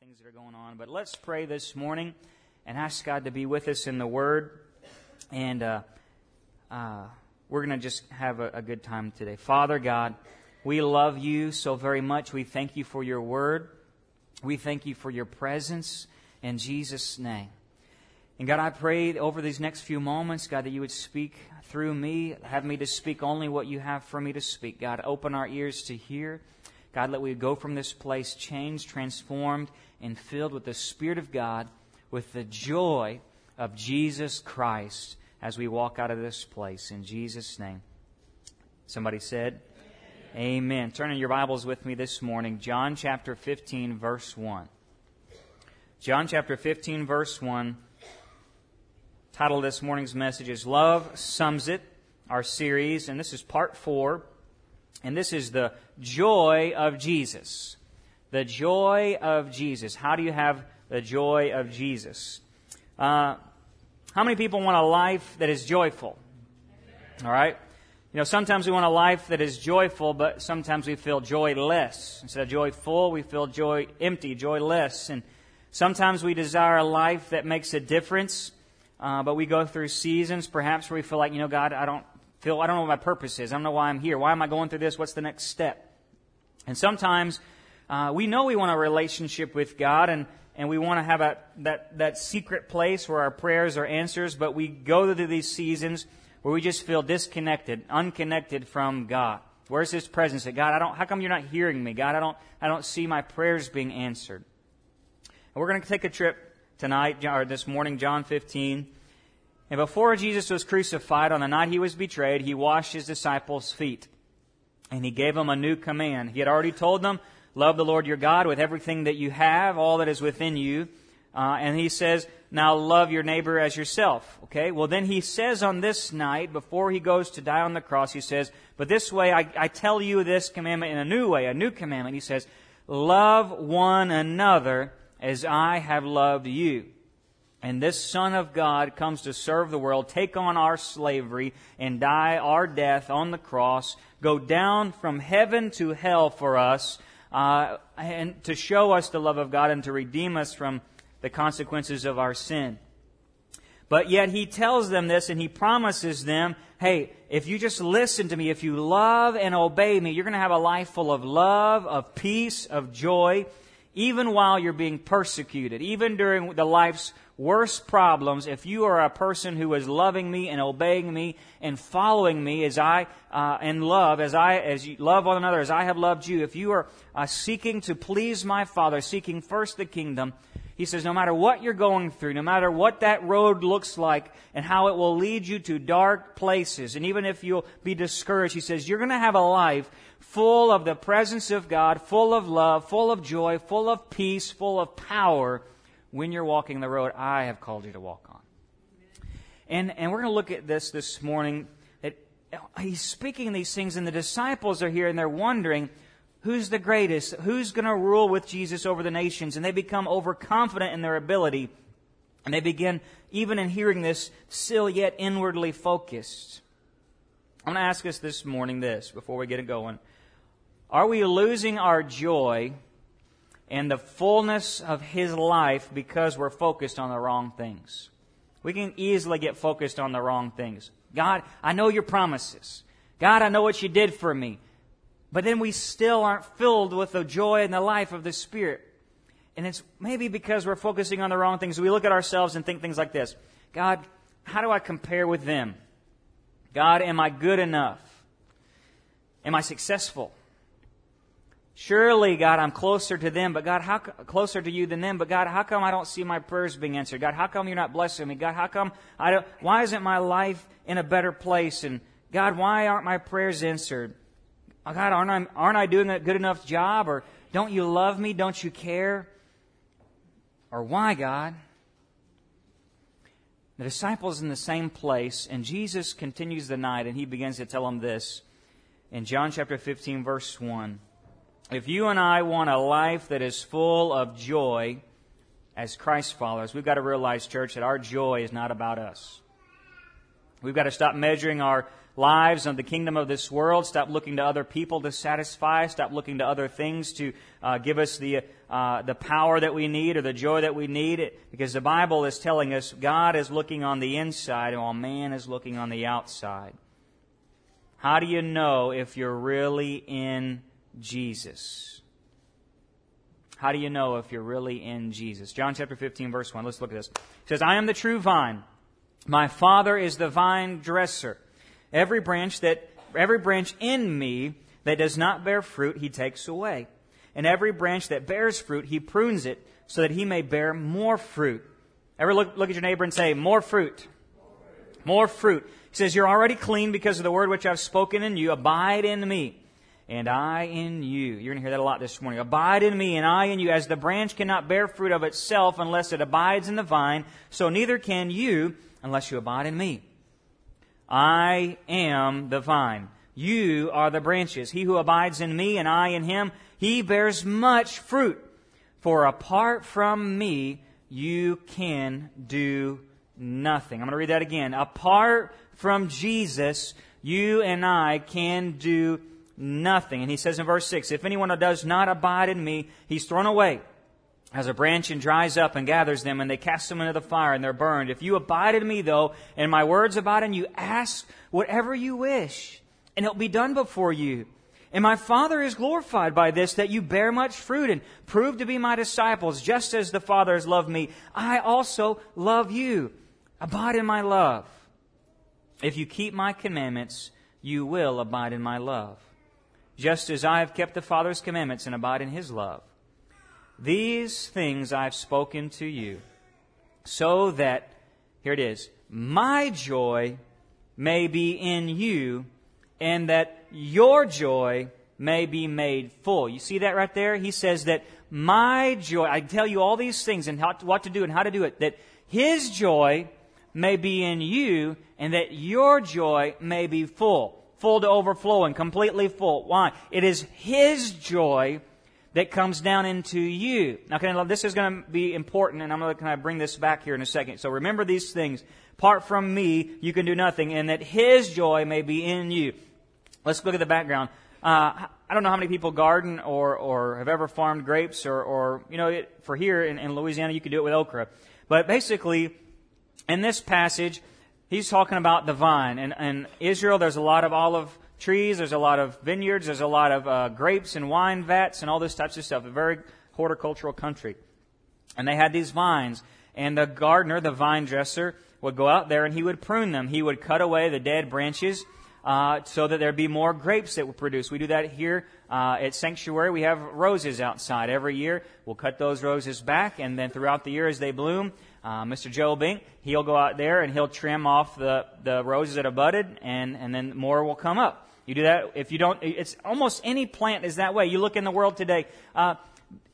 things that are going on. But let's pray this morning and ask God to be with us in the Word. And uh, uh, we're going to just have a, a good time today. Father God, we love you so very much. We thank you for your Word. We thank you for your presence in Jesus' name. And God, I pray over these next few moments, God, that you would speak through me, have me to speak only what you have for me to speak. God, open our ears to hear. God, let we go from this place changed, transformed, and filled with the Spirit of God, with the joy of Jesus Christ as we walk out of this place. In Jesus' name. Somebody said, Amen. Amen. Turn in your Bibles with me this morning. John chapter 15, verse 1. John chapter 15, verse 1. Title this morning's message is Love Sums It, our series, and this is part four. And this is the joy of Jesus. The joy of Jesus. How do you have the joy of Jesus? Uh, how many people want a life that is joyful? All right? You know, sometimes we want a life that is joyful, but sometimes we feel joyless. Instead of joyful, we feel joy empty, joyless. And sometimes we desire a life that makes a difference, uh, but we go through seasons, perhaps, where we feel like, you know, God, I don't feel, I don't know what my purpose is. I don't know why I'm here. Why am I going through this? What's the next step? And sometimes uh, we know we want a relationship with God and, and we want to have a, that, that secret place where our prayers are answers, but we go through these seasons where we just feel disconnected, unconnected from God. Where's His presence? God, I don't, how come you're not hearing me? God, I don't, I don't see my prayers being answered. And we're going to take a trip tonight, or this morning, John 15. And before Jesus was crucified, on the night he was betrayed, he washed his disciples' feet. And he gave them a new command. He had already told them Love the Lord your God with everything that you have, all that is within you. Uh, and he says, now love your neighbor as yourself. Okay? Well, then he says on this night, before he goes to die on the cross, he says, but this way I, I tell you this commandment in a new way, a new commandment. He says, love one another as I have loved you. And this Son of God comes to serve the world, take on our slavery, and die our death on the cross, go down from heaven to hell for us, uh, and to show us the love of God and to redeem us from the consequences of our sin. But yet he tells them this and he promises them, hey, if you just listen to me, if you love and obey me, you're going to have a life full of love, of peace, of joy, even while you're being persecuted, even during the life's worst problems, if you are a person who is loving me and obeying me and following me as I uh, in love, as I as you love one another as I have loved you, if you are uh, seeking to please my Father, seeking first the kingdom, he says, no matter what you're going through, no matter what that road looks like and how it will lead you to dark places, and even if you'll be discouraged, he says, you're going to have a life full of the presence of God, full of love, full of joy, full of peace, full of power when you're walking the road I have called you to walk on. And, and we're going to look at this this morning. That he's speaking these things, and the disciples are here, and they're wondering, who's the greatest? Who's going to rule with Jesus over the nations? And they become overconfident in their ability. And they begin, even in hearing this, still yet inwardly focused. I'm going to ask us this morning this before we get it going. Are we losing our joy and the fullness of His life because we're focused on the wrong things. We can easily get focused on the wrong things. God, I know your promises. God, I know what you did for me. But then we still aren't filled with the joy and the life of the Spirit. And it's maybe because we're focusing on the wrong things. We look at ourselves and think things like this God, how do I compare with them? God, am I good enough? Am I successful? Surely, God, I'm closer to them, but God, how closer to you than them? But God, how come I don't see my prayers being answered? God, how come you're not blessing me? God, how come I don't? Why isn't my life in a better place? And God, why aren't my prayers answered? Oh, God, aren't I aren't I doing a good enough job? Or don't you love me? Don't you care? Or why, God? The disciples in the same place, and Jesus continues the night, and he begins to tell them this in John chapter 15, verse 1. If you and I want a life that is full of joy as Christ followers, we've got to realize, church, that our joy is not about us. We've got to stop measuring our lives on the kingdom of this world. Stop looking to other people to satisfy. Stop looking to other things to uh, give us the uh, the power that we need or the joy that we need. Because the Bible is telling us God is looking on the inside while man is looking on the outside. How do you know if you're really in Jesus? How do you know if you're really in Jesus? John chapter 15, verse 1. Let's look at this. It says, I am the true vine. My Father is the vine dresser. Every branch that, every branch in me that does not bear fruit, he takes away. And every branch that bears fruit, he prunes it so that he may bear more fruit. Ever look, look at your neighbor and say, more fruit. More fruit. He says, You're already clean because of the word which I've spoken in you. Abide in me, and I in you. You're going to hear that a lot this morning. Abide in me, and I in you. As the branch cannot bear fruit of itself unless it abides in the vine, so neither can you unless you abide in me. I am the vine. You are the branches. He who abides in me and I in him, he bears much fruit. For apart from me, you can do nothing. I'm going to read that again. Apart from Jesus, you and I can do nothing. And he says in verse 6, if anyone does not abide in me, he's thrown away as a branch and dries up and gathers them, and they cast them into the fire and they're burned. If you abide in me, though, and my words abide in you, ask whatever you wish, and it'll be done before you. And my Father is glorified by this, that you bear much fruit and prove to be my disciples, just as the Father has loved me. I also love you. Abide in my love. If you keep my commandments, you will abide in my love, just as I have kept the Father's commandments and abide in his love. These things I've spoken to you, so that, here it is, my joy may be in you, and that your joy may be made full. You see that right there? He says that my joy, I tell you all these things and how, what to do and how to do it, that his joy may be in you, and that your joy may be full. Full to overflowing, completely full. Why? It is his joy that comes down into you. Now, this is going to be important, and I'm going to kind of bring this back here in a second. So remember these things. Apart from me, you can do nothing, and that His joy may be in you. Let's look at the background. Uh, I don't know how many people garden or, or have ever farmed grapes, or, or you know, it, for here in, in Louisiana, you can do it with okra. But basically, in this passage, he's talking about the vine. And in Israel, there's a lot of olive trees, there's a lot of vineyards, there's a lot of uh, grapes and wine vats and all this types of stuff. A very horticultural country. And they had these vines. And the gardener, the vine dresser, would go out there and he would prune them. He would cut away the dead branches uh, so that there'd be more grapes that would produce. We do that here uh, at Sanctuary. We have roses outside every year. We'll cut those roses back, and then throughout the year as they bloom, uh, Mr. Joe Bink, he'll go out there and he'll trim off the, the roses that have budded, and, and then more will come up. You do that if you don't. It's almost any plant is that way. You look in the world today. Uh,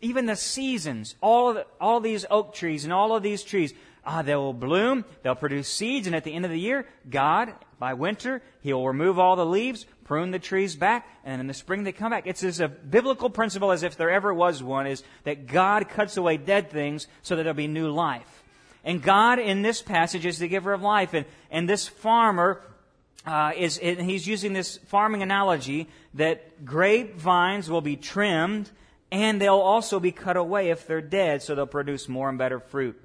even the seasons, all of the, all these oak trees and all of these trees, ah, they will bloom. They'll produce seeds, and at the end of the year, God, by winter, He will remove all the leaves, prune the trees back, and in the spring they come back. It's as a biblical principle as if there ever was one, is that God cuts away dead things so that there'll be new life. And God, in this passage, is the giver of life. And, and this farmer uh, is he's using this farming analogy that grapevines will be trimmed and they'll also be cut away if they're dead, so they'll produce more and better fruit.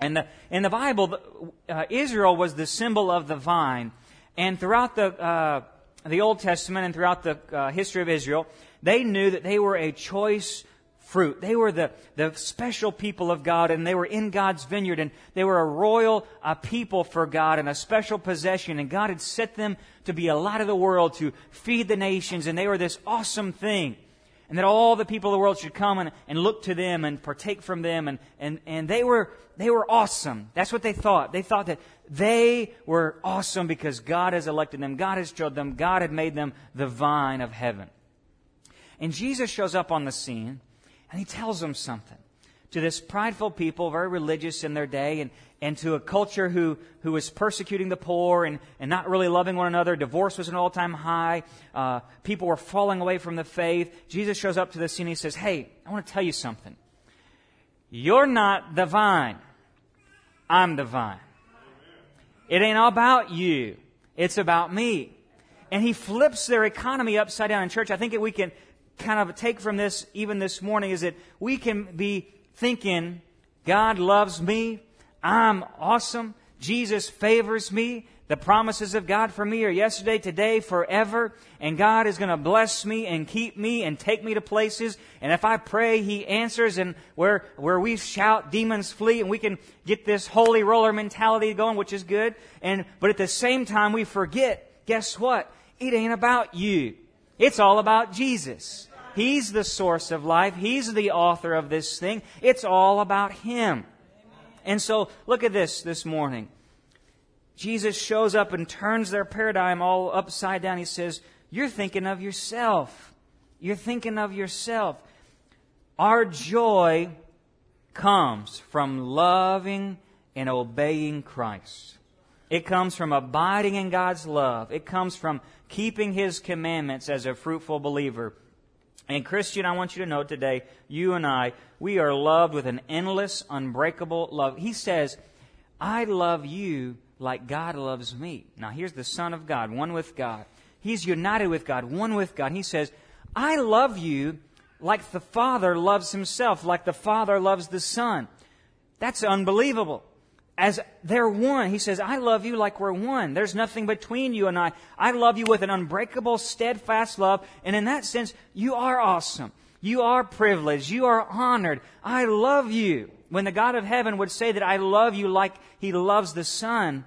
And the, in the Bible, uh, Israel was the symbol of the vine, and throughout the uh, the Old Testament and throughout the uh, history of Israel, they knew that they were a choice fruit. They were the, the special people of God and they were in God's vineyard and they were a royal uh, people for God and a special possession and God had set them to be a light of the world to feed the nations and they were this awesome thing. And that all the people of the world should come and, and look to them and partake from them and, and, and they were, they were awesome. That's what they thought. They thought that they were awesome because God has elected them. God has chosen them. God had made them the vine of heaven. And Jesus shows up on the scene and he tells them something. To this prideful people, very religious in their day, and, and to a culture who, who was persecuting the poor and, and not really loving one another. Divorce was an all time high. Uh, people were falling away from the faith. Jesus shows up to the scene and he says, Hey, I want to tell you something. You're not the vine. I'm the vine. It ain't all about you. It's about me. And he flips their economy upside down in church. I think we can kind of take from this even this morning is that we can be thinking, God loves me. I'm awesome. Jesus favors me. The promises of God for me are yesterday, today, forever. And God is going to bless me and keep me and take me to places. And if I pray, He answers. And where, where we shout, demons flee. And we can get this holy roller mentality going, which is good. And, but at the same time, we forget, guess what? It ain't about you. It's all about Jesus. He's the source of life. He's the author of this thing. It's all about Him. And so, look at this this morning. Jesus shows up and turns their paradigm all upside down. He says, You're thinking of yourself. You're thinking of yourself. Our joy comes from loving and obeying Christ. It comes from abiding in God's love. It comes from keeping His commandments as a fruitful believer. And Christian, I want you to know today, you and I, we are loved with an endless, unbreakable love. He says, I love you like God loves me. Now here's the Son of God, one with God. He's united with God, one with God. He says, I love you like the Father loves himself, like the Father loves the Son. That's unbelievable. As they're one, he says, I love you like we're one. There's nothing between you and I. I love you with an unbreakable, steadfast love. And in that sense, you are awesome. You are privileged. You are honored. I love you when the God of heaven would say that I love you like he loves the Son,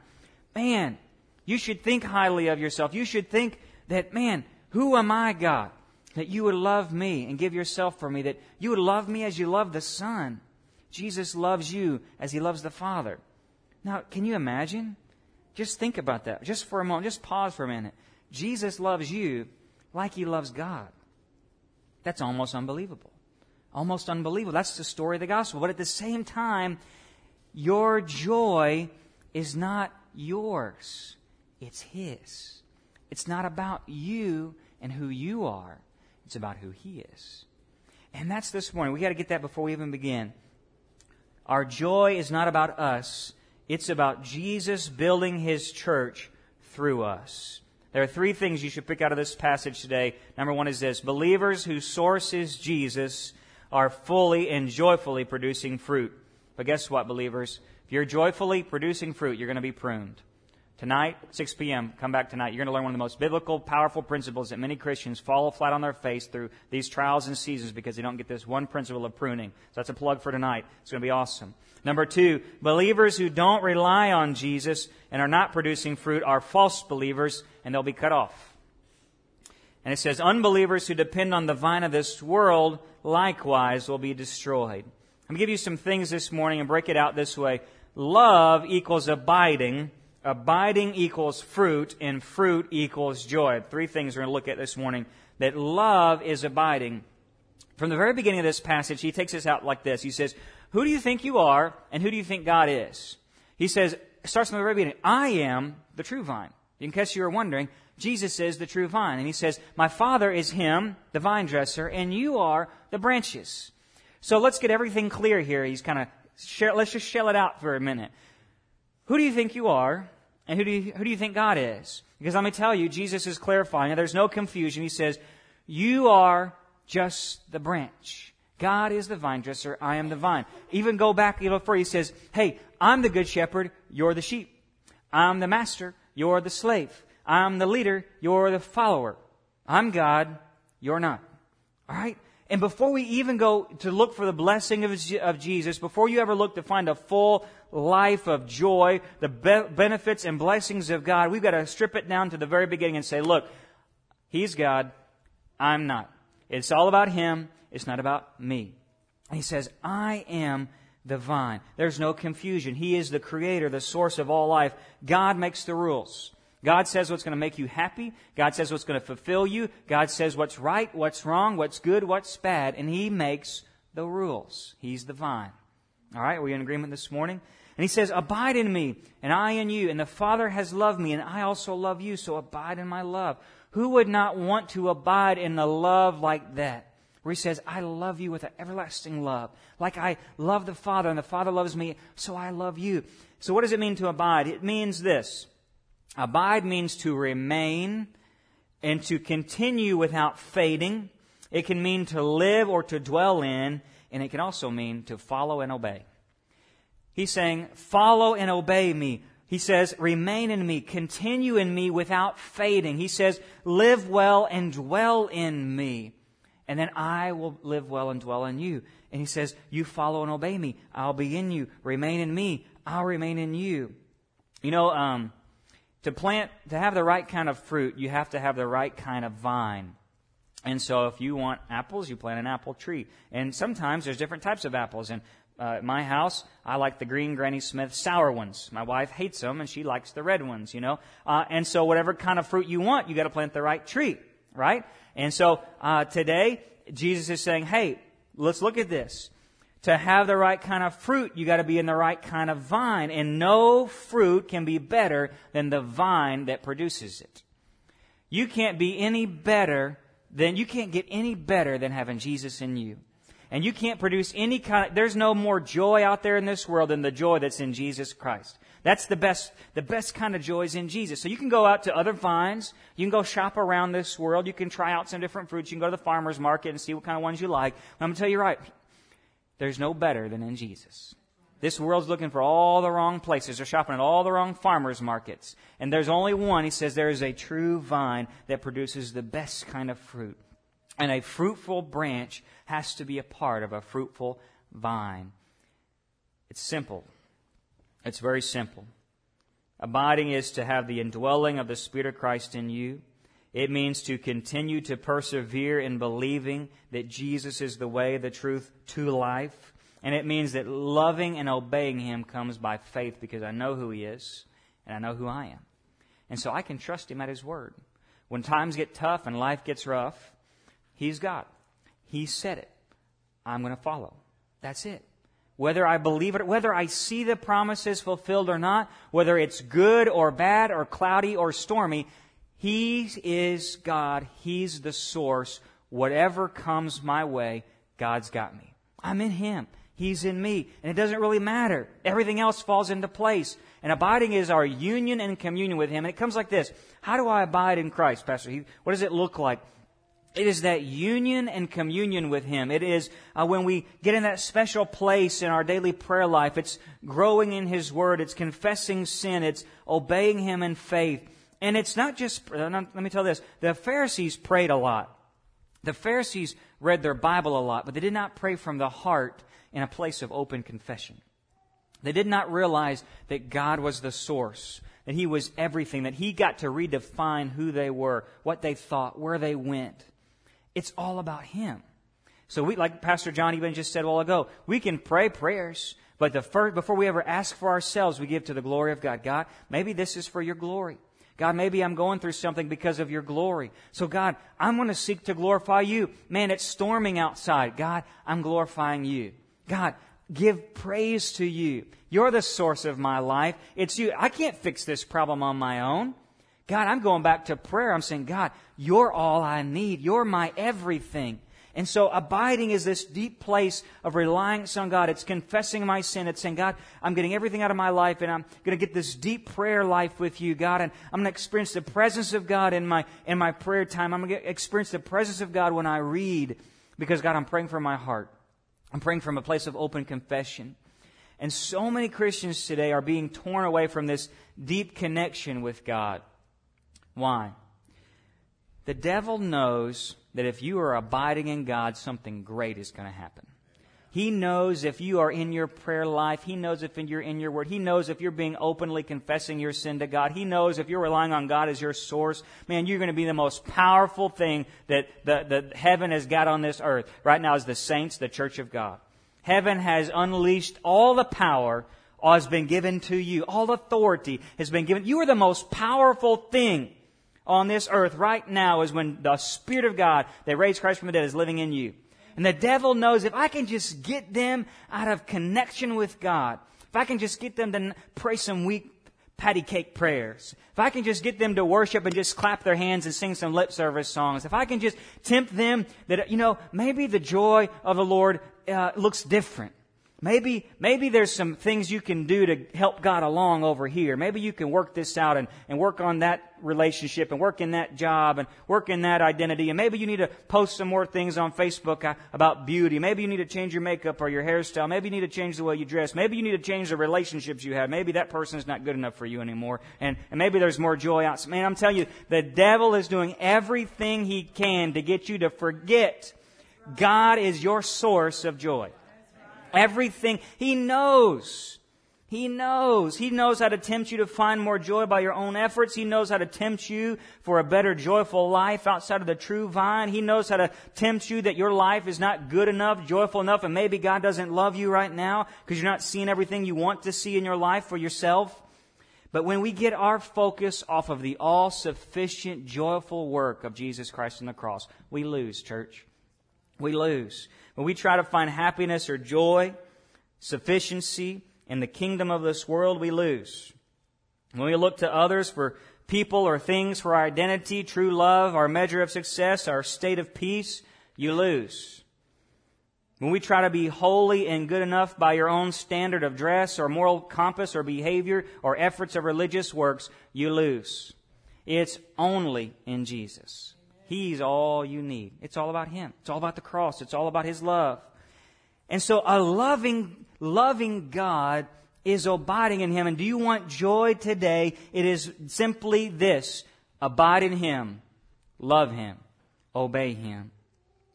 man, you should think highly of yourself. You should think that, man, who am I, God? That you would love me and give yourself for me, that you would love me as you love the Son. Jesus loves you as he loves the Father. Now, can you imagine? Just think about that. Just for a moment. Just pause for a minute. Jesus loves you like he loves God. That's almost unbelievable. Almost unbelievable. That's the story of the gospel. But at the same time, your joy is not yours, it's His. It's not about you and who you are, it's about who He is. And that's this morning. We got to get that before we even begin. Our joy is not about us, it's about Jesus building His church through us. There are three things you should pick out of this passage today. Number one is this believers whose source is Jesus are fully and joyfully producing fruit. But guess what, believers? If you're joyfully producing fruit, you're going to be pruned. Tonight, 6 p.m., come back tonight. You're going to learn one of the most biblical, powerful principles that many Christians fall flat on their face through these trials and seasons because they don't get this one principle of pruning. So that's a plug for tonight. It's going to be awesome. Number two, believers who don't rely on Jesus and are not producing fruit are false believers and they'll be cut off. And it says, unbelievers who depend on the vine of this world likewise will be destroyed. I'm going to give you some things this morning and break it out this way. Love equals abiding. Abiding equals fruit, and fruit equals joy. Three things we're going to look at this morning. That love is abiding. From the very beginning of this passage, he takes us out like this. He says, Who do you think you are, and who do you think God is? He says, starts from the very beginning, I am the true vine. In case you were wondering, Jesus is the true vine. And he says, My Father is him, the vine dresser, and you are the branches. So let's get everything clear here. He's kind of, let's just shell it out for a minute. Who do you think you are? And who do you, who do you think God is? Because let me tell you, Jesus is clarifying, there's no confusion. He says, You are just the branch. God is the vine dresser. I am the vine. Even go back a little further. He says, Hey, I'm the good shepherd. You're the sheep. I'm the master. You're the slave. I'm the leader, you're the follower. I'm God, you're not. All right? And before we even go to look for the blessing of, of Jesus, before you ever look to find a full life of joy, the be- benefits and blessings of God, we've got to strip it down to the very beginning and say, look, He's God, I'm not. It's all about Him, it's not about me. And He says, I am the vine. There's no confusion. He is the creator, the source of all life. God makes the rules. God says what's going to make you happy. God says what's going to fulfill you. God says what's right, what's wrong, what's good, what's bad. And He makes the rules. He's the vine. All right, are we in agreement this morning? And He says, Abide in me, and I in you. And the Father has loved me, and I also love you, so abide in my love. Who would not want to abide in the love like that? where he says, I love you with an everlasting love. Like I love the Father and the Father loves me, so I love you. So what does it mean to abide? It means this. Abide means to remain and to continue without fading. It can mean to live or to dwell in, and it can also mean to follow and obey. He's saying, follow and obey me. He says, remain in me, continue in me without fading. He says, live well and dwell in me. And then I will live well and dwell in you. And he says, you follow and obey me. I'll be in you. Remain in me. I'll remain in you. You know, um, to plant, to have the right kind of fruit, you have to have the right kind of vine. And so if you want apples, you plant an apple tree. And sometimes there's different types of apples. And uh, my house, I like the green Granny Smith sour ones. My wife hates them and she likes the red ones, you know. Uh, and so whatever kind of fruit you want, you got to plant the right tree, right? And so uh, today, Jesus is saying, "Hey, let's look at this. To have the right kind of fruit, you got to be in the right kind of vine, and no fruit can be better than the vine that produces it. You can't be any better than you can't get any better than having Jesus in you." And you can't produce any kind of, there's no more joy out there in this world than the joy that's in Jesus Christ. That's the best, the best kind of joy is in Jesus. So you can go out to other vines. You can go shop around this world. You can try out some different fruits. You can go to the farmer's market and see what kind of ones you like. I'm going to tell you right. There's no better than in Jesus. This world's looking for all the wrong places. They're shopping at all the wrong farmers markets. And there's only one. He says there is a true vine that produces the best kind of fruit. And a fruitful branch has to be a part of a fruitful vine. It's simple. It's very simple. Abiding is to have the indwelling of the Spirit of Christ in you. It means to continue to persevere in believing that Jesus is the way, the truth to life. And it means that loving and obeying Him comes by faith because I know who He is and I know who I am. And so I can trust Him at His word. When times get tough and life gets rough, He's God. He said it. I'm going to follow. That's it. Whether I believe it, whether I see the promises fulfilled or not, whether it's good or bad or cloudy or stormy, He is God. He's the source. Whatever comes my way, God's got me. I'm in Him. He's in me. And it doesn't really matter. Everything else falls into place. And abiding is our union and communion with Him. And it comes like this. How do I abide in Christ, Pastor? What does it look like? It is that union and communion with Him. It is uh, when we get in that special place in our daily prayer life. It's growing in His Word. It's confessing sin. It's obeying Him in faith. And it's not just, uh, let me tell you this, the Pharisees prayed a lot. The Pharisees read their Bible a lot, but they did not pray from the heart in a place of open confession. They did not realize that God was the source, that He was everything, that He got to redefine who they were, what they thought, where they went. It's all about Him. So we, like Pastor John even just said a while ago, we can pray prayers, but the first, before we ever ask for ourselves, we give to the glory of God. God, maybe this is for your glory. God, maybe I'm going through something because of your glory. So God, I'm going to seek to glorify you. Man, it's storming outside. God, I'm glorifying you. God, give praise to you. You're the source of my life. It's you. I can't fix this problem on my own. God, I'm going back to prayer. I'm saying, God, you're all I need. You're my everything. And so abiding is this deep place of reliance on God. It's confessing my sin. It's saying, God, I'm getting everything out of my life and I'm going to get this deep prayer life with you, God. And I'm going to experience the presence of God in my, in my prayer time. I'm going to experience the presence of God when I read because, God, I'm praying from my heart. I'm praying from a place of open confession. And so many Christians today are being torn away from this deep connection with God. Why? The devil knows that if you are abiding in God, something great is going to happen. He knows if you are in your prayer life. He knows if you're in your word. He knows if you're being openly confessing your sin to God. He knows if you're relying on God as your source. Man, you're going to be the most powerful thing that the, the heaven has got on this earth right now is the saints, the church of God. Heaven has unleashed all the power has been given to you. All authority has been given. You are the most powerful thing on this earth right now is when the Spirit of God that raised Christ from the dead is living in you. And the devil knows if I can just get them out of connection with God, if I can just get them to pray some weak patty cake prayers, if I can just get them to worship and just clap their hands and sing some lip service songs, if I can just tempt them that, you know, maybe the joy of the Lord uh, looks different. Maybe, maybe there's some things you can do to help God along over here. Maybe you can work this out and, and work on that relationship and work in that job and work in that identity. And maybe you need to post some more things on Facebook uh, about beauty. Maybe you need to change your makeup or your hairstyle. Maybe you need to change the way you dress. Maybe you need to change the relationships you have. Maybe that person is not good enough for you anymore. And, and maybe there's more joy outside. Man, I'm telling you, the devil is doing everything he can to get you to forget God is your source of joy. Everything. He knows. He knows. He knows how to tempt you to find more joy by your own efforts. He knows how to tempt you for a better joyful life outside of the true vine. He knows how to tempt you that your life is not good enough, joyful enough, and maybe God doesn't love you right now because you're not seeing everything you want to see in your life for yourself. But when we get our focus off of the all sufficient, joyful work of Jesus Christ on the cross, we lose, church. We lose. When we try to find happiness or joy, sufficiency in the kingdom of this world, we lose. When we look to others for people or things for our identity, true love, our measure of success, our state of peace, you lose. When we try to be holy and good enough by your own standard of dress or moral compass or behavior or efforts of religious works, you lose. It's only in Jesus. He's all you need. It's all about Him. It's all about the cross. It's all about His love. And so a loving, loving God is abiding in Him. And do you want joy today? It is simply this. Abide in Him. Love Him. Obey Him.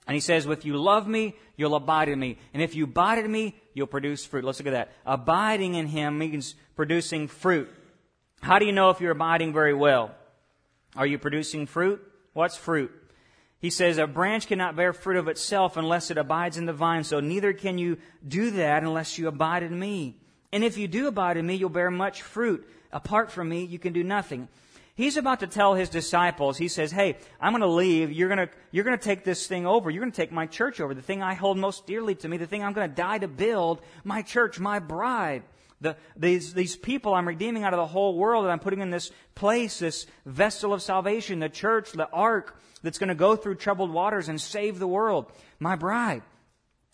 And He says, if you love me, you'll abide in me. And if you abide in me, you'll produce fruit. Let's look at that. Abiding in Him means producing fruit. How do you know if you're abiding very well? Are you producing fruit? What's fruit? He says, A branch cannot bear fruit of itself unless it abides in the vine, so neither can you do that unless you abide in me. And if you do abide in me, you'll bear much fruit. Apart from me, you can do nothing. He's about to tell his disciples, he says, Hey, I'm going to leave. You're going to, you're going to take this thing over. You're going to take my church over. The thing I hold most dearly to me, the thing I'm going to die to build, my church, my bride. The, these, these people I'm redeeming out of the whole world and I'm putting in this place, this vessel of salvation, the church, the ark that's going to go through troubled waters and save the world, my bride.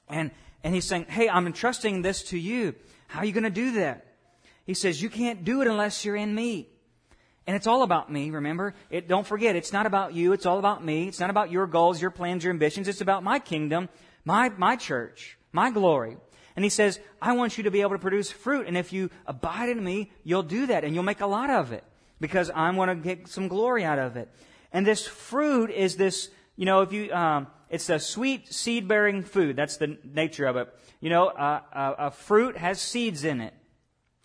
And, and he's saying, hey, I'm entrusting this to you. How are you going to do that? He says, you can't do it unless you're in me. And it's all about me, remember? It, don't forget, it's not about you, it's all about me. It's not about your goals, your plans, your ambitions. It's about my kingdom, my, my church, my glory. And he says, I want you to be able to produce fruit. And if you abide in me, you'll do that and you'll make a lot of it because I'm going to get some glory out of it. And this fruit is this, you know, if you, um, it's a sweet seed bearing food. That's the nature of it. You know, uh, a, a fruit has seeds in it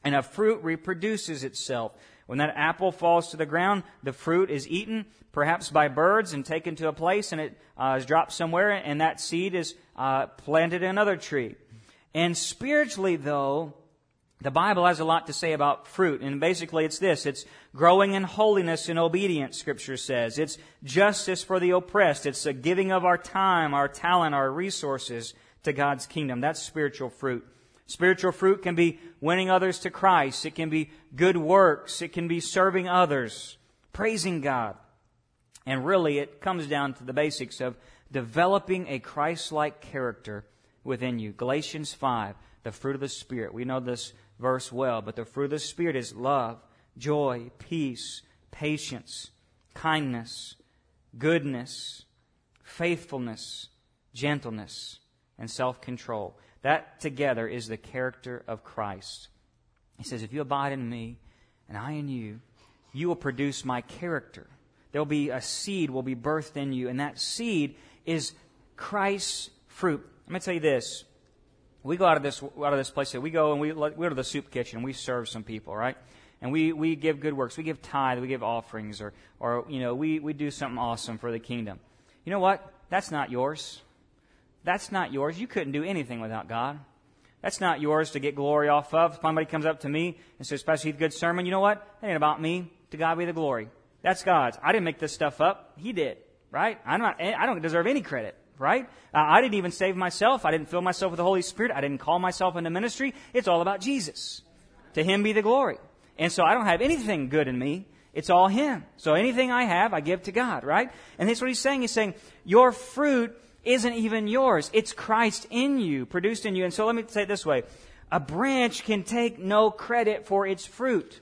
and a fruit reproduces itself. When that apple falls to the ground, the fruit is eaten, perhaps by birds, and taken to a place, and it uh, is dropped somewhere, and that seed is uh, planted in another tree. And spiritually, though, the Bible has a lot to say about fruit. And basically, it's this it's growing in holiness and obedience, Scripture says. It's justice for the oppressed. It's a giving of our time, our talent, our resources to God's kingdom. That's spiritual fruit. Spiritual fruit can be winning others to Christ. It can be good works. It can be serving others, praising God. And really, it comes down to the basics of developing a Christ like character within you. Galatians 5, the fruit of the Spirit. We know this verse well, but the fruit of the Spirit is love, joy, peace, patience, kindness, goodness, faithfulness, gentleness, and self control. That together is the character of Christ. He says, If you abide in me and I in you, you will produce my character. There'll be a seed will be birthed in you, and that seed is Christ's fruit. Let me tell you this. We go out of this out of this place. We go and we, we go to the soup kitchen. We serve some people, right? And we, we give good works. We give tithe. We give offerings, or or you know we we do something awesome for the kingdom. You know what? That's not yours. That's not yours. You couldn't do anything without God. That's not yours to get glory off of. If somebody comes up to me and says, Pastor Heath, good sermon, you know what? That ain't about me. To God be the glory. That's God's. I didn't make this stuff up. He did. Right? I'm not, I don't deserve any credit right? Uh, I didn't even save myself. I didn't fill myself with the Holy Spirit. I didn't call myself into ministry. It's all about Jesus. To Him be the glory. And so I don't have anything good in me. It's all Him. So anything I have, I give to God, right? And that's what He's saying. He's saying, your fruit isn't even yours. It's Christ in you, produced in you. And so let me say it this way. A branch can take no credit for its fruit.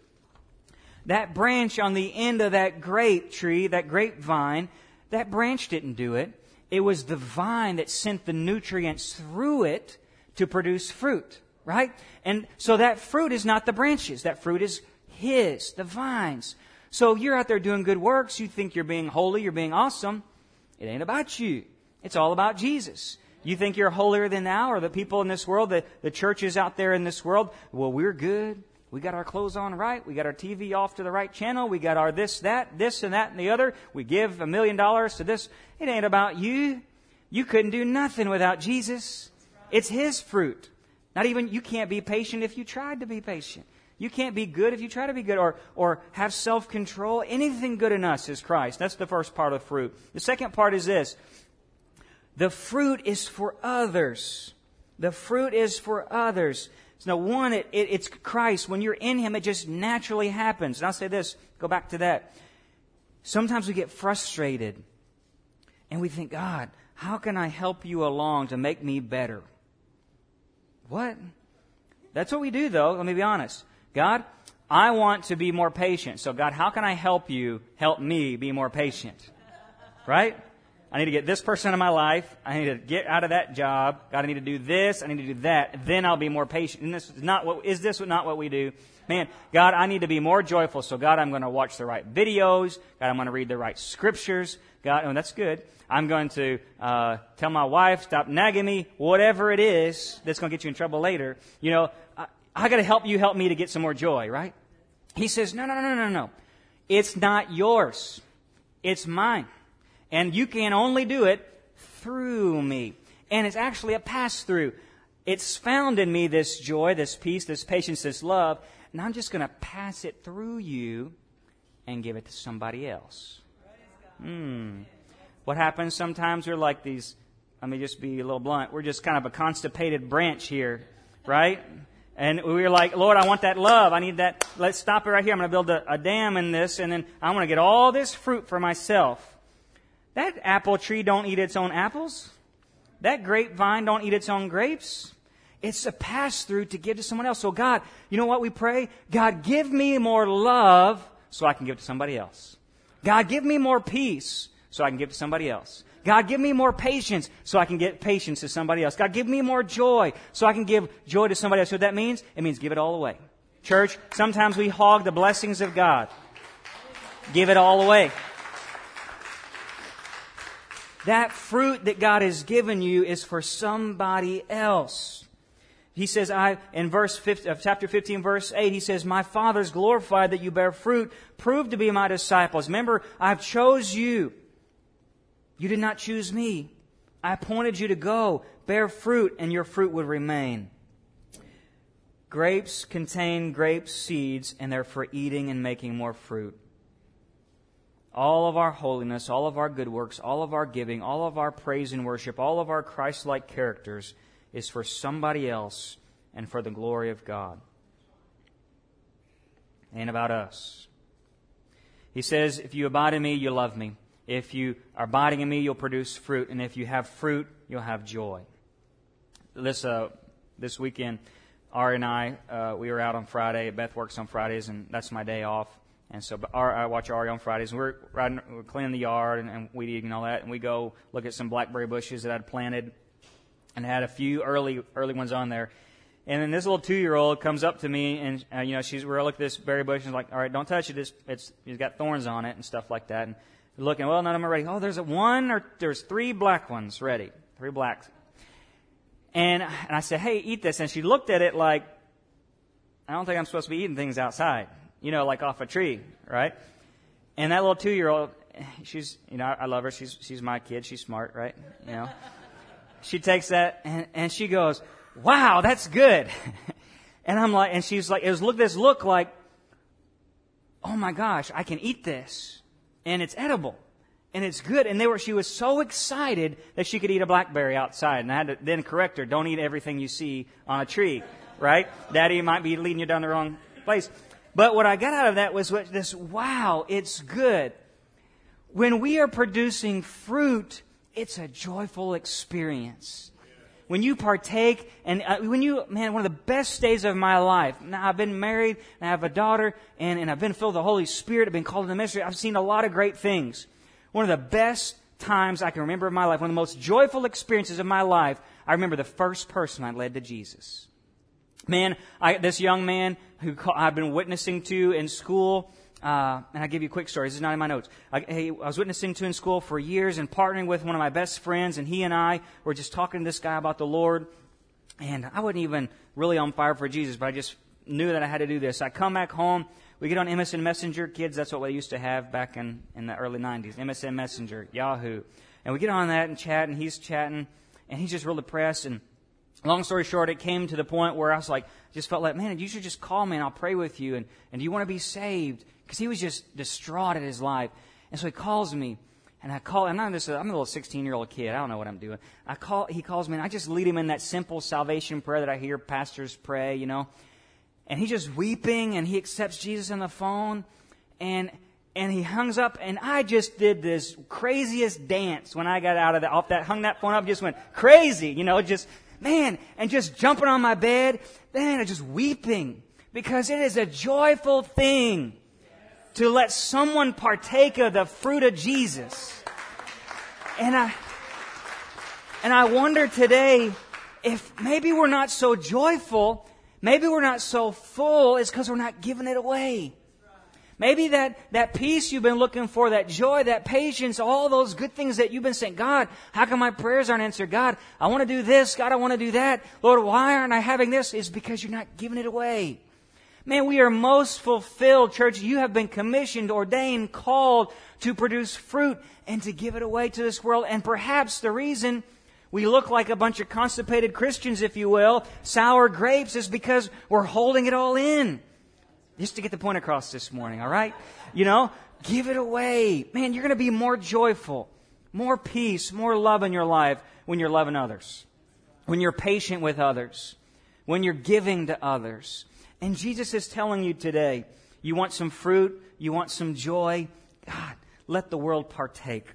That branch on the end of that grape tree, that grapevine, that branch didn't do it. It was the vine that sent the nutrients through it to produce fruit, right? And so that fruit is not the branches. That fruit is His, the vines. So you're out there doing good works. You think you're being holy, you're being awesome. It ain't about you. It's all about Jesus. You think you're holier than thou, or the people in this world, the, the churches out there in this world, well, we're good. We got our clothes on right. We got our TV off to the right channel. We got our this, that, this, and that, and the other. We give a million dollars to this. It ain't about you. You couldn't do nothing without Jesus. It's His fruit. Not even, you can't be patient if you tried to be patient. You can't be good if you try to be good or, or have self control. Anything good in us is Christ. That's the first part of fruit. The second part is this the fruit is for others. The fruit is for others. So now, one, it, it, it's Christ. When you're in Him, it just naturally happens. And I'll say this, go back to that. Sometimes we get frustrated and we think, God, how can I help you along to make me better? What? That's what we do, though. Let me be honest. God, I want to be more patient. So, God, how can I help you help me be more patient? Right? I need to get this person in my life. I need to get out of that job. God, I need to do this. I need to do that. Then I'll be more patient. And this is not what, is this not what we do? Man, God, I need to be more joyful. So God, I'm going to watch the right videos. God, I'm going to read the right scriptures. God, oh, that's good. I'm going to uh, tell my wife, stop nagging me, whatever it is that's going to get you in trouble later. You know, I, I got to help you help me to get some more joy, right? He says, no, no, no, no, no. It's not yours. It's mine. And you can only do it through me. And it's actually a pass through. It's found in me this joy, this peace, this patience, this love. And I'm just going to pass it through you and give it to somebody else. Hmm. What happens sometimes we're like these, let me just be a little blunt, we're just kind of a constipated branch here, right? And we were like, Lord, I want that love. I need that. Let's stop it right here. I'm going to build a, a dam in this, and then I want to get all this fruit for myself. That apple tree don't eat its own apples. That grapevine don't eat its own grapes. It's a pass through to give to someone else. So God, you know what we pray? God, give me more love so I can give to somebody else. God, give me more peace so I can give to somebody else. God, give me more patience so I can get patience to somebody else. God, give me more joy so I can give joy to somebody else. So what that means? It means give it all away. Church, sometimes we hog the blessings of God. Give it all away. That fruit that God has given you is for somebody else. He says, I, in verse 50, uh, chapter 15, verse 8, he says, My Father is glorified that you bear fruit. Prove to be my disciples. Remember, I've chose you. You did not choose me. I appointed you to go, bear fruit, and your fruit would remain. Grapes contain grape seeds, and they're for eating and making more fruit all of our holiness, all of our good works, all of our giving, all of our praise and worship, all of our Christ like characters is for somebody else and for the glory of God. And about us. He says, If you abide in me, you love me. If you are abiding in me, you'll produce fruit. And if you have fruit, you'll have joy. This, uh, this weekend, Ari and I, uh, we were out on Friday. Beth works on Fridays, and that's my day off. And so I watch Ari on Fridays. And we're, riding, we're cleaning the yard and, and weed eating and all that. And we go look at some blackberry bushes that I'd planted and had a few early early ones on there. And then this little two year old comes up to me and uh, you know she's we're looking at this berry bush and like, all right, don't touch it. It's it's it's got thorns on it and stuff like that. And looking, well, none of them are ready. Oh, there's a one or there's three black ones ready, three blacks. And and I said, hey, eat this. And she looked at it like, I don't think I'm supposed to be eating things outside you know, like off a tree, right? And that little two year old, she's, you know, I love her. She's, she's my kid. She's smart, right? You know, she takes that and, and she goes, wow, that's good. and I'm like, and she's like, it was look, this look like, oh my gosh, I can eat this and it's edible and it's good. And they were, she was so excited that she could eat a blackberry outside. And I had to then correct her, don't eat everything you see on a tree, right? Daddy might be leading you down the wrong place. But what I got out of that was what, this, wow, it's good. When we are producing fruit, it's a joyful experience. When you partake, and uh, when you, man, one of the best days of my life. Now, I've been married, and I have a daughter, and, and I've been filled with the Holy Spirit, I've been called into ministry, I've seen a lot of great things. One of the best times I can remember of my life, one of the most joyful experiences of my life, I remember the first person I led to Jesus. Man, I, this young man who I've been witnessing to in school, uh, and I'll give you a quick story. This is not in my notes. I, I, was witnessing to in school for years and partnering with one of my best friends, and he and I were just talking to this guy about the Lord. And I wasn't even really on fire for Jesus, but I just knew that I had to do this. I come back home. We get on MSN Messenger. Kids, that's what we used to have back in, in the early 90s. MSN Messenger, Yahoo. And we get on that and chat, and he's chatting, and he's just real depressed. And long story short, it came to the point where I was like, just felt like, man, you should just call me and I'll pray with you. And, and do you want to be saved? Because he was just distraught at his life. And so he calls me. And I call, I'm not just, I'm a little 16 year old kid. I don't know what I'm doing. I call, he calls me and I just lead him in that simple salvation prayer that I hear pastors pray, you know. And he's just weeping and he accepts Jesus on the phone. And and he hangs up and I just did this craziest dance when I got out of that off that hung that phone up just went crazy, you know, just man, and just jumping on my bed, man, and just weeping because it is a joyful thing to let someone partake of the fruit of Jesus. And I and I wonder today if maybe we're not so joyful, maybe we're not so full, is because we're not giving it away. Maybe that, that peace you've been looking for, that joy, that patience, all those good things that you've been saying, God, how come my prayers aren't answered? God, I want to do this. God, I want to do that. Lord, why aren't I having this? Is because you're not giving it away. Man, we are most fulfilled, church. You have been commissioned, ordained, called to produce fruit and to give it away to this world. And perhaps the reason we look like a bunch of constipated Christians, if you will, sour grapes, is because we're holding it all in. Just to get the point across this morning, all right? You know, give it away. Man, you're going to be more joyful, more peace, more love in your life when you're loving others, when you're patient with others, when you're giving to others. And Jesus is telling you today, you want some fruit, you want some joy, God, let the world partake.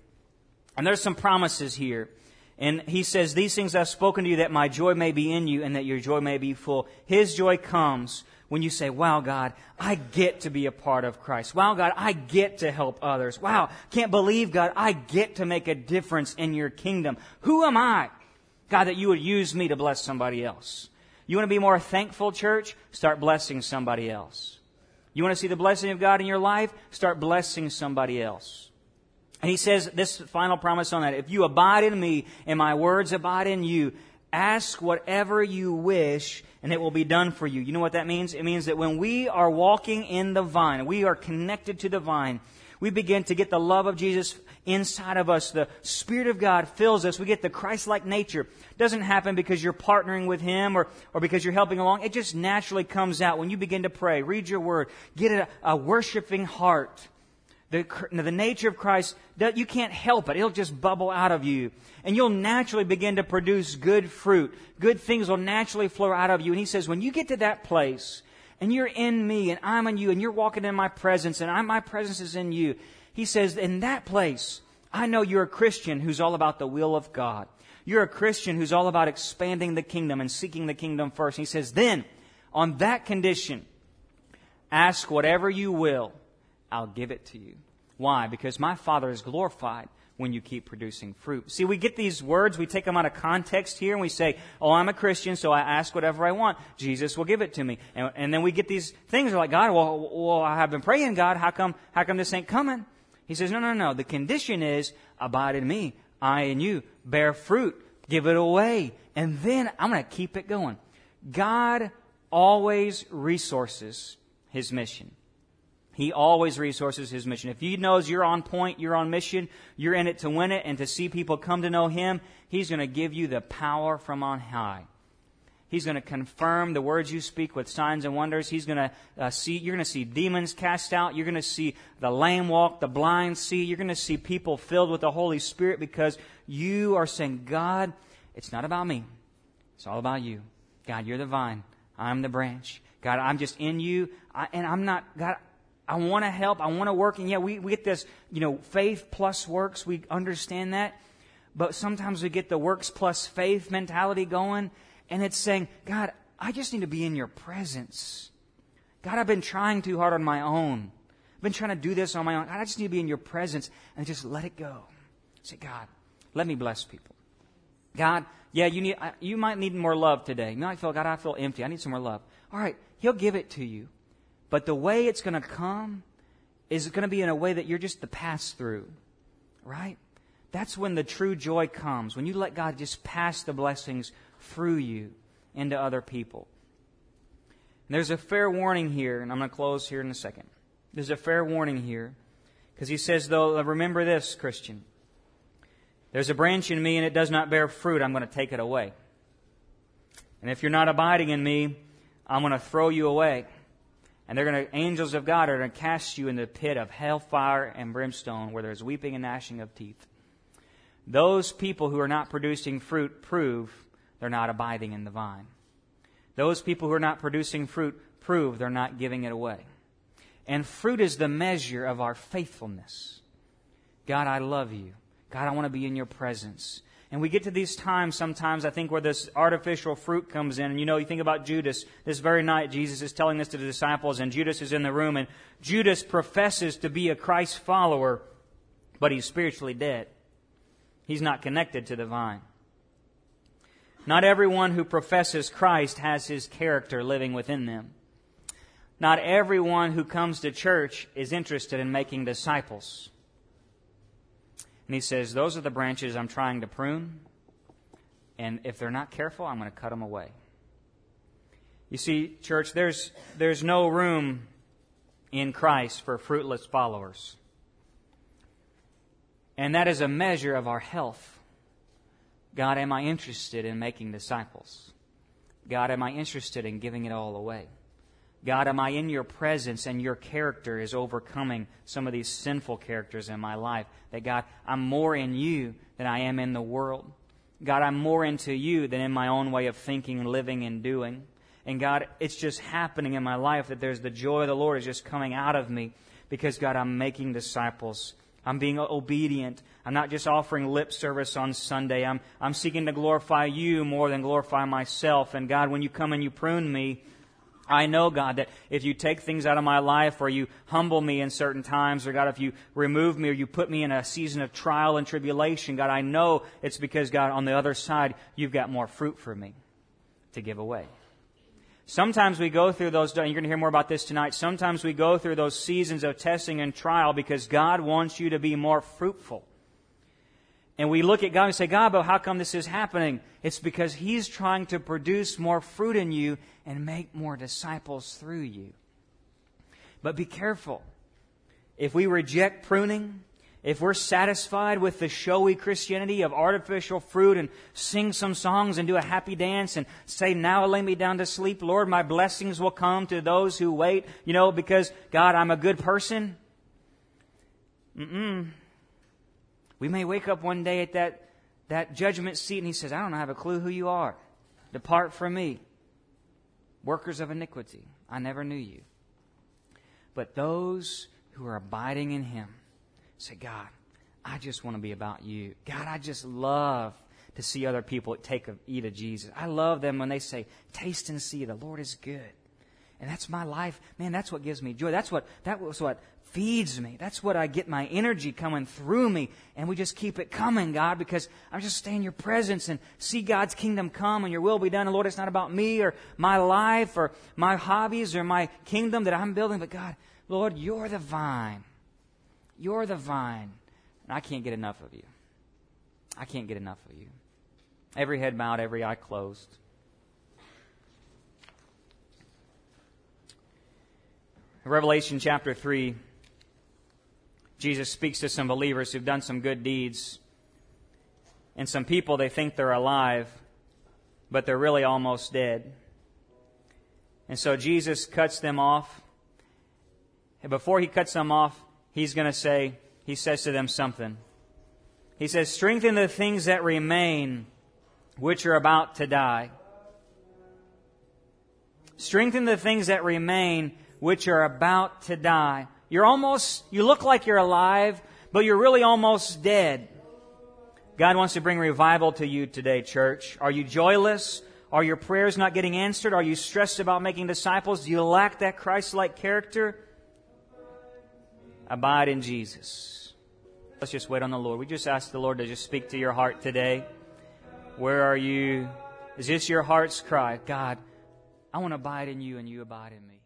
And there's some promises here. And he says, These things I've spoken to you that my joy may be in you and that your joy may be full. His joy comes when you say, wow, God, I get to be a part of Christ. Wow, God, I get to help others. Wow, can't believe, God, I get to make a difference in your kingdom. Who am I, God, that you would use me to bless somebody else? You want to be more thankful, church? Start blessing somebody else. You want to see the blessing of God in your life? Start blessing somebody else. And he says this final promise on that. If you abide in me and my words abide in you, ask whatever you wish and it will be done for you. You know what that means? It means that when we are walking in the vine, we are connected to the vine, we begin to get the love of Jesus inside of us. The Spirit of God fills us. We get the Christ-like nature. It doesn't happen because you're partnering with Him or, or because you're helping along. It just naturally comes out when you begin to pray, read your Word, get a, a worshiping heart the, the nature of Christ, you can't help it. It'll just bubble out of you. And you'll naturally begin to produce good fruit. Good things will naturally flow out of you. And he says, when you get to that place, and you're in me, and I'm in you, and you're walking in my presence, and I, my presence is in you, he says, in that place, I know you're a Christian who's all about the will of God. You're a Christian who's all about expanding the kingdom and seeking the kingdom first. And he says, then, on that condition, ask whatever you will I'll give it to you. Why? Because my Father is glorified when you keep producing fruit. See, we get these words, we take them out of context here, and we say, Oh, I'm a Christian, so I ask whatever I want. Jesus will give it to me. And, and then we get these things, we're like, God, well, well, I have been praying, God, how come, how come this ain't coming? He says, No, no, no. The condition is, abide in me, I in you, bear fruit, give it away, and then I'm going to keep it going. God always resources his mission. He always resources his mission. If he knows you're on point, you're on mission, you're in it to win it and to see people come to know him, he's going to give you the power from on high. He's going to confirm the words you speak with signs and wonders. He's going to uh, see, you're going to see demons cast out. You're going to see the lame walk, the blind see. You're going to see people filled with the Holy Spirit because you are saying, God, it's not about me. It's all about you. God, you're the vine. I'm the branch. God, I'm just in you. I, and I'm not, God, I want to help. I want to work. And yeah, we, we get this, you know, faith plus works. We understand that. But sometimes we get the works plus faith mentality going. And it's saying, God, I just need to be in your presence. God, I've been trying too hard on my own. I've been trying to do this on my own. God, I just need to be in your presence and just let it go. Say, God, let me bless people. God, yeah, you need, you might need more love today. You might feel, God, I feel empty. I need some more love. All right, He'll give it to you. But the way it's going to come is going to be in a way that you're just the pass through. Right? That's when the true joy comes. When you let God just pass the blessings through you into other people. And there's a fair warning here, and I'm going to close here in a second. There's a fair warning here. Because he says, though, uh, remember this, Christian. There's a branch in me and it does not bear fruit, I'm going to take it away. And if you're not abiding in me, I'm going to throw you away. And they're going to, angels of God are going to cast you in the pit of hellfire and brimstone where there's weeping and gnashing of teeth. Those people who are not producing fruit prove they're not abiding in the vine. Those people who are not producing fruit prove they're not giving it away. And fruit is the measure of our faithfulness. God, I love you. God, I want to be in your presence. And we get to these times sometimes, I think, where this artificial fruit comes in. And you know, you think about Judas. This very night, Jesus is telling this to the disciples, and Judas is in the room, and Judas professes to be a Christ follower, but he's spiritually dead. He's not connected to the vine. Not everyone who professes Christ has his character living within them. Not everyone who comes to church is interested in making disciples. And he says, Those are the branches I'm trying to prune. And if they're not careful, I'm going to cut them away. You see, church, there's, there's no room in Christ for fruitless followers. And that is a measure of our health. God, am I interested in making disciples? God, am I interested in giving it all away? God, am I in your presence and your character is overcoming some of these sinful characters in my life? That God, I'm more in you than I am in the world. God, I'm more into you than in my own way of thinking living and doing. And God, it's just happening in my life that there's the joy of the Lord is just coming out of me because God, I'm making disciples. I'm being obedient. I'm not just offering lip service on Sunday. I'm, I'm seeking to glorify you more than glorify myself. And God, when you come and you prune me, I know, God, that if you take things out of my life or you humble me in certain times, or God, if you remove me or you put me in a season of trial and tribulation, God, I know it's because, God, on the other side, you've got more fruit for me to give away. Sometimes we go through those, you're going to hear more about this tonight. Sometimes we go through those seasons of testing and trial because God wants you to be more fruitful. And we look at God and say, God, but how come this is happening? It's because He's trying to produce more fruit in you and make more disciples through you. But be careful. If we reject pruning, if we're satisfied with the showy Christianity of artificial fruit and sing some songs and do a happy dance and say, now lay me down to sleep, Lord, my blessings will come to those who wait, you know, because God, I'm a good person. Mm-mm. We may wake up one day at that, that judgment seat and he says, I don't have a clue who you are. Depart from me. Workers of iniquity. I never knew you. But those who are abiding in him say, God, I just want to be about you. God, I just love to see other people take a, eat of Jesus. I love them when they say, taste and see the Lord is good. And that's my life. Man, that's what gives me joy. That's what, that was what feeds me. That's what I get my energy coming through me. And we just keep it coming, God, because I'm just stay in your presence and see God's kingdom come and your will be done. And Lord, it's not about me or my life or my hobbies or my kingdom that I'm building, but God, Lord, you're the vine. You're the vine. And I can't get enough of you. I can't get enough of you. Every head bowed, every eye closed. Revelation chapter 3 Jesus speaks to some believers who've done some good deeds. And some people, they think they're alive, but they're really almost dead. And so Jesus cuts them off. And before he cuts them off, he's going to say, he says to them something. He says, Strengthen the things that remain, which are about to die. Strengthen the things that remain, which are about to die. You're almost, you look like you're alive, but you're really almost dead. God wants to bring revival to you today, church. Are you joyless? Are your prayers not getting answered? Are you stressed about making disciples? Do you lack that Christ like character? Abide in Jesus. Let's just wait on the Lord. We just ask the Lord to just speak to your heart today. Where are you? Is this your heart's cry? God, I want to abide in you and you abide in me.